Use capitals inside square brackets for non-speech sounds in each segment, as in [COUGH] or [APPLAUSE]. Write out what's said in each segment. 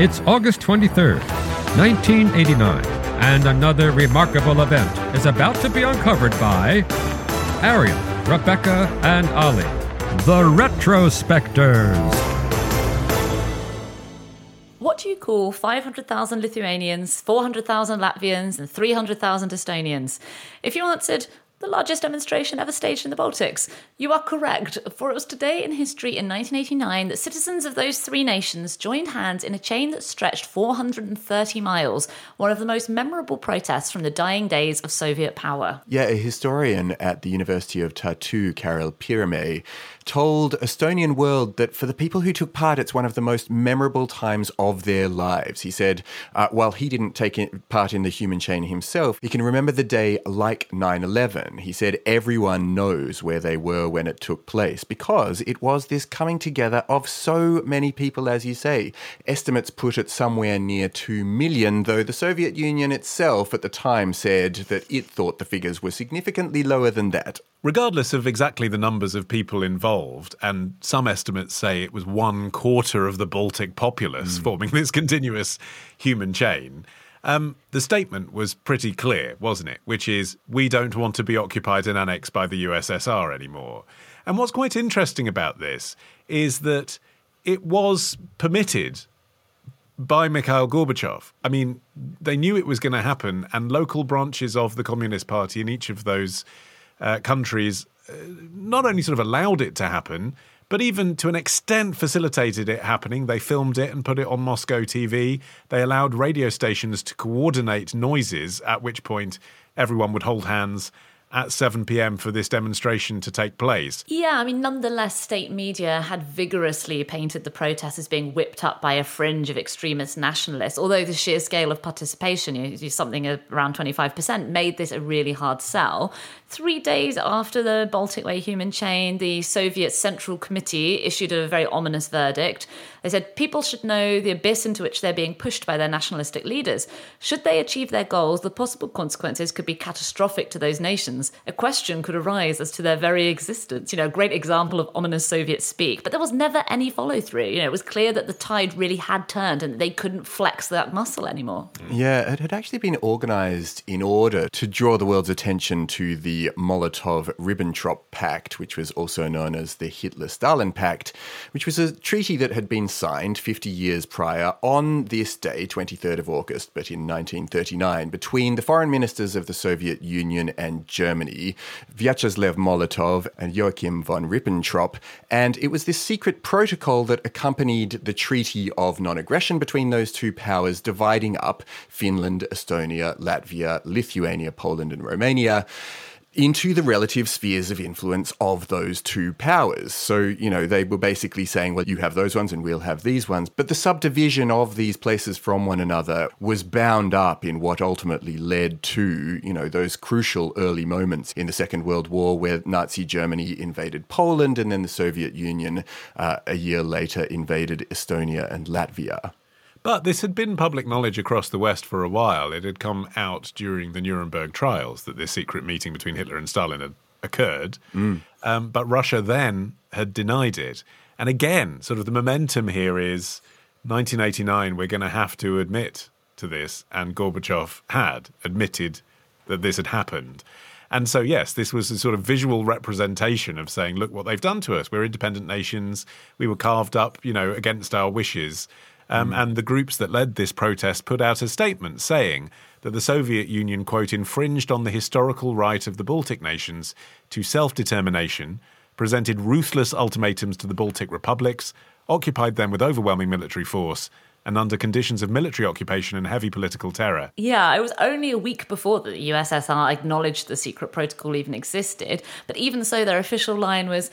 It's August 23rd, 1989, and another remarkable event is about to be uncovered by Arion, Rebecca, and Olly, the Retrospectors. What do you call 500,000 Lithuanians, 400,000 Latvians, and 300,000 Estonians? If you answered, the largest demonstration ever staged in the Baltics. You are correct, for it was today in history in 1989 that citizens of those three nations joined hands in a chain that stretched 430 miles, one of the most memorable protests from the dying days of Soviet power. Yeah, a historian at the University of Tartu, Kaarel Piirimäe, told Estonian World that for the people who took part, it's one of the most memorable times of their lives. He said, uh, while he didn't take part in the human chain himself, he can remember the day like 9 11. He said everyone knows where they were when it took place because it was this coming together of so many people, as you say. Estimates put it somewhere near 2 million, though the Soviet Union itself at the time said that it thought the figures were significantly lower than that. Regardless of exactly the numbers of people involved, and some estimates say it was one quarter of the Baltic populace Hmm. forming this continuous human chain, um, the statement was pretty clear, wasn't it? Which is, we don't want to be occupied and annexed by the USSR anymore. And what's quite interesting about this is that it was permitted by Mikhail Gorbachev. I mean, they knew it was going to happen, and local branches of the Communist Party in each of those uh, countries uh, not only sort of allowed it to happen, but even to an extent facilitated it happening. They filmed it and put it on Moscow TV. They allowed radio stations to coordinate noises, at which point everyone would hold hands at 7 p.m. for this demonstration to take place. Yeah, I mean, nonetheless, state media had vigorously painted the protests as being whipped up by a fringe of extremist nationalists, although the sheer scale of participation, you know, something around 25%, made this a really hard sell. Three days after the Baltic Way human chain, the Soviet Central Committee issued a very ominous verdict. They said people should know the abyss into which they're being pushed by their nationalistic leaders. Should they achieve their goals, the possible consequences could be catastrophic to those nations. A question could arise as to their very existence. You know, a great example of ominous Soviet speak. But there was never any follow through. You know, it was clear that the tide really had turned and they couldn't flex that muscle anymore. Yeah, it had actually been organized in order to draw the world's attention to the Molotov Ribbentrop Pact, which was also known as the Hitler Stalin Pact, which was a treaty that had been signed 50 years prior on this day, 23rd of August, but in 1939, between the foreign ministers of the Soviet Union and Germany, Vyacheslav Molotov and Joachim von Ribbentrop. And it was this secret protocol that accompanied the Treaty of Non Aggression between those two powers, dividing up Finland, Estonia, Latvia, Lithuania, Poland, and Romania into the relative spheres of influence of those two powers. So, you know, they were basically saying, well, you have those ones and we'll have these ones. But the subdivision of these places from one another was bound up in what ultimately led to, you know, those crucial early moments in the Second World War where Nazi Germany invaded Poland and then the Soviet Union uh, a year later invaded Estonia and Latvia. But this had been public knowledge across the West for a while. It had come out during the Nuremberg trials that this secret meeting between Hitler and Stalin had occurred. Um, but Russia then had denied it. And again, sort of the momentum here is 1989, we're going to have to admit to this. And Gorbachev had admitted that this had happened. And so, yes, this was a sort of visual representation of saying, look what they've done to us. We're independent nations. We were carved up, you know, against our wishes. Um, And the groups that led this protest put out a statement saying that the Soviet Union, quote, infringed on the historical right of the Baltic nations to self determination, presented ruthless ultimatums to the Baltic republics, occupied them with overwhelming military force, and under conditions of military occupation and heavy political terror. Yeah, it was only a week before that the USSR acknowledged the secret protocol even existed. But even so, their official line was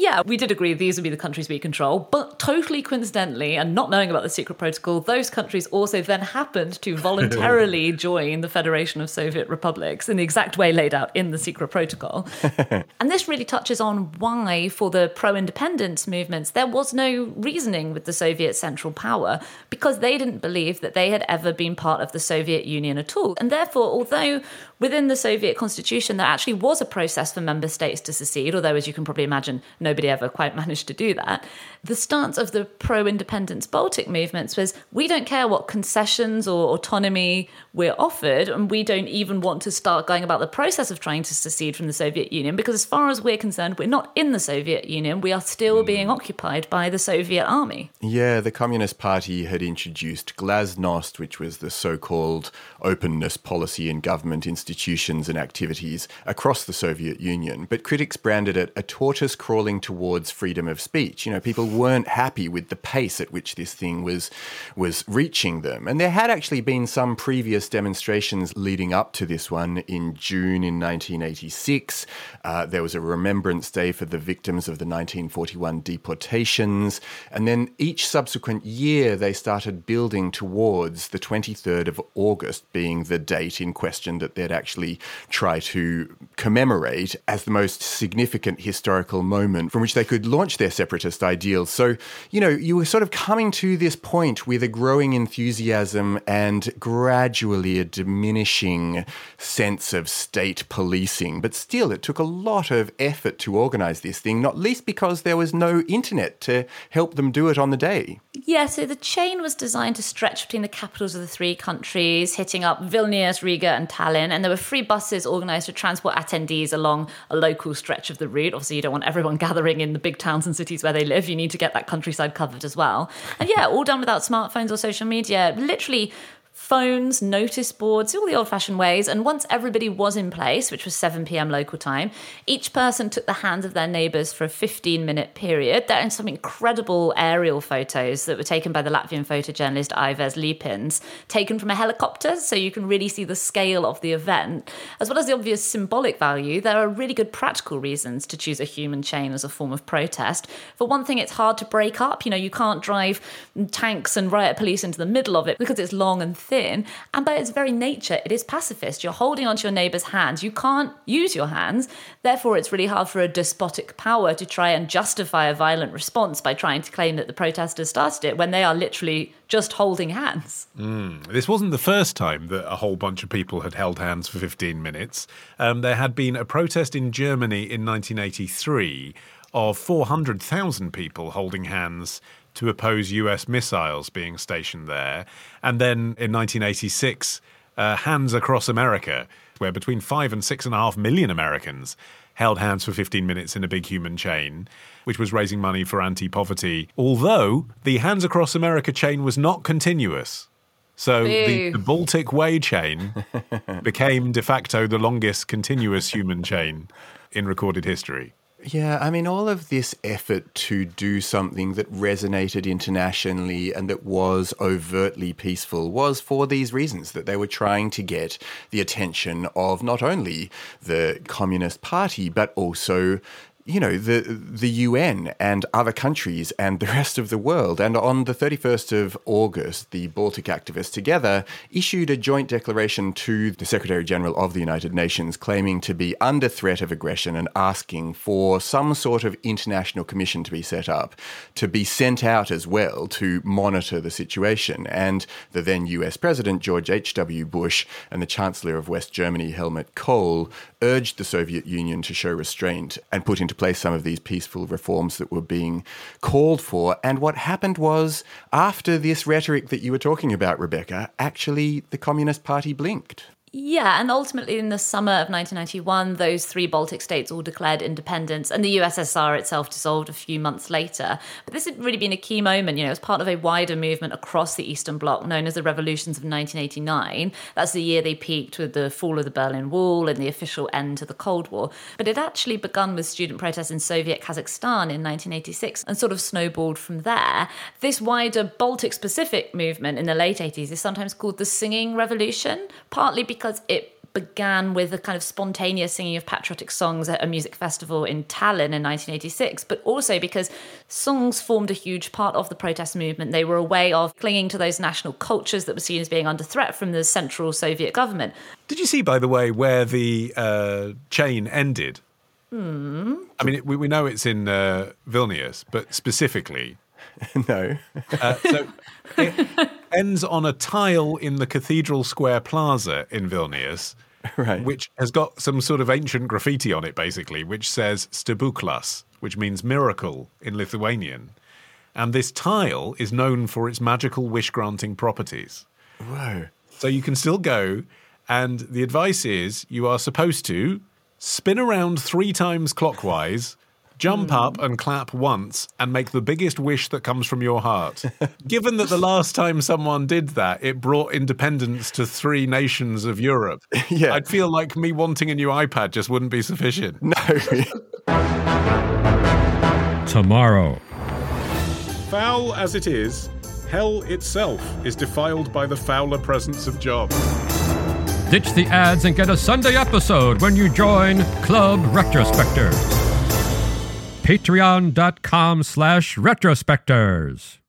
yeah, we did agree these would be the countries we control, but totally coincidentally, and not knowing about the secret protocol, those countries also then happened to [LAUGHS] voluntarily join the Federation of Soviet Republics in the exact way laid out in the secret protocol. [LAUGHS] and this really touches on why, for the pro independence movements, there was no reasoning with the Soviet central power because they didn't believe that they had ever been part of the Soviet Union at all. And therefore, although within the Soviet constitution there actually was a process for member states to secede, although, as you can probably imagine, nobody ever quite [LAUGHS] managed to do that. The stance of the pro independence Baltic movements was we don't care what concessions or autonomy we're offered, and we don't even want to start going about the process of trying to secede from the Soviet Union because, as far as we're concerned, we're not in the Soviet Union. We are still hmm. being occupied by the Soviet army. Yeah, the Communist Party had introduced glasnost, which was the so called openness policy in government institutions and activities across the Soviet Union. But critics branded it a tortoise crawling towards freedom of speech. You know, people weren't happy with the pace at which this thing was, was reaching them. And there had actually been some previous demonstrations leading up to this one in June in 1986. Uh, there was a Remembrance Day for the victims of the 1941 deportations. And then each subsequent year, they started building towards the 23rd of August being the date in question that they'd actually try to commemorate as the most significant historical moment from which they could launch their separatist ideals. So, you know, you were sort of coming to this point with a growing enthusiasm and gradually a diminishing sense of state policing. But still, it took a lot of effort to organize this thing, not least because there was no internet to help them do it on the day. Yeah, so the chain was designed to stretch between the capitals of the three countries, hitting up Vilnius, Riga, and Tallinn. And there were free buses organized to transport attendees along a local stretch of the route. Obviously, you don't want everyone gathering in the big towns and cities where they live. You need to get that countryside covered as well. And yeah, all done without smartphones or social media. Literally, phones, notice boards, all the old fashioned ways. And once everybody was in place, which was 7 p.m. local time, each person took the hands of their neighbours for a 15 minute period. There are some incredible aerial photos that were taken by the Latvian photojournalist Aivars Liepins, taken from a helicopter, so you can really see the scale of the event. As well as the obvious symbolic value, there are really good practical reasons to choose a human chain as a form of protest. For one thing, it's hard to break up. You know, you can't drive tanks and riot police into the middle of it because it's long and thin. And by its very nature, it is pacifist. You're holding onto your neighbour's hands. You can't use your hands. Therefore, it's really hard for a despotic power to try and justify a violent response by trying to claim that the protesters started it when they are literally just holding hands. Mm. This wasn't the first time that a whole bunch of people had held hands for 15 minutes. Um, there had been a protest in Germany in 1983 of 400,000 people holding hands to oppose US missiles being stationed there. And then in 1986, uh, Hands Across America, where between five and six and a half million Americans held hands for 15 minutes in a big human chain, which was raising money for anti poverty. Although the Hands Across America chain was not continuous. So the, the, Baltic Way chain [LAUGHS] became de facto the longest continuous human chain in recorded history. Yeah, I mean, all of this effort to do something that resonated internationally and that was overtly peaceful was for these reasons that they were trying to get the attention of not only the Communist Party, but also you know, the the UN and other countries and the [LAUGHS] rest of the world. And on the 31st of August, the Baltic activists together issued a joint declaration to the Secretary General of the United Nations claiming to be under threat of aggression and asking for some sort of international commission to be set up to be sent out as well to monitor the situation. And the then US President George H.W. Bush and the Chancellor of West Germany Helmut Kohl urged the Soviet Union to show restraint and put into place some of these peaceful reforms that were being called for. And what happened was, after this rhetoric that you were talking about, Rebecca, actually the Communist Party blinked. Yeah, and ultimately in the summer of 1991, those three Baltic states all declared independence, and the USSR itself dissolved a few months later. But this had really been a key moment, you know, as part of a wider movement across the Eastern Bloc known as the Revolutions of 1989. That's the year they peaked with the fall of the Berlin Wall and the official end to the Cold War. But it actually begun with student protests in Soviet Kazakhstan in 1986 and sort of snowballed from there. This wider Baltic specific movement in the late 80s is sometimes called the Singing Revolution, partly because because it began with a kind of spontaneous singing of patriotic songs at a music festival in Tallinn in 1986, but also because songs formed a huge part of the protest movement. They were a way of clinging to those national cultures that were seen as being under threat from the central Soviet government. Did you see, by the way, where the uh, chain ended? Hmm. I mean, we, we know it's in uh, Vilnius, but specifically, [LAUGHS] no. uh, so [LAUGHS] it ends on a tile in the Cathedral Square Plaza in Vilnius, [LAUGHS] Right. which has got some sort of ancient graffiti on it, basically, which says Stebuklas, which means miracle in Lithuanian. And this tile is known for its magical wish granting properties. Whoa. So you can still go, and the advice is you are supposed to spin around three times clockwise, jump hmm. up and clap once, and make the biggest wish that comes from your heart. [LAUGHS] Given that the last time someone did that, it brought independence to three nations of Europe, [LAUGHS] Yeah. I'd feel like me wanting a new iPad just wouldn't be sufficient. [LAUGHS] No. Tomorrow. Foul as it is, hell itself is defiled by the fouler presence of John. Ditch the ads and get a Sunday episode when you join Club Retrospectors. Patreon.com slash retrospectors.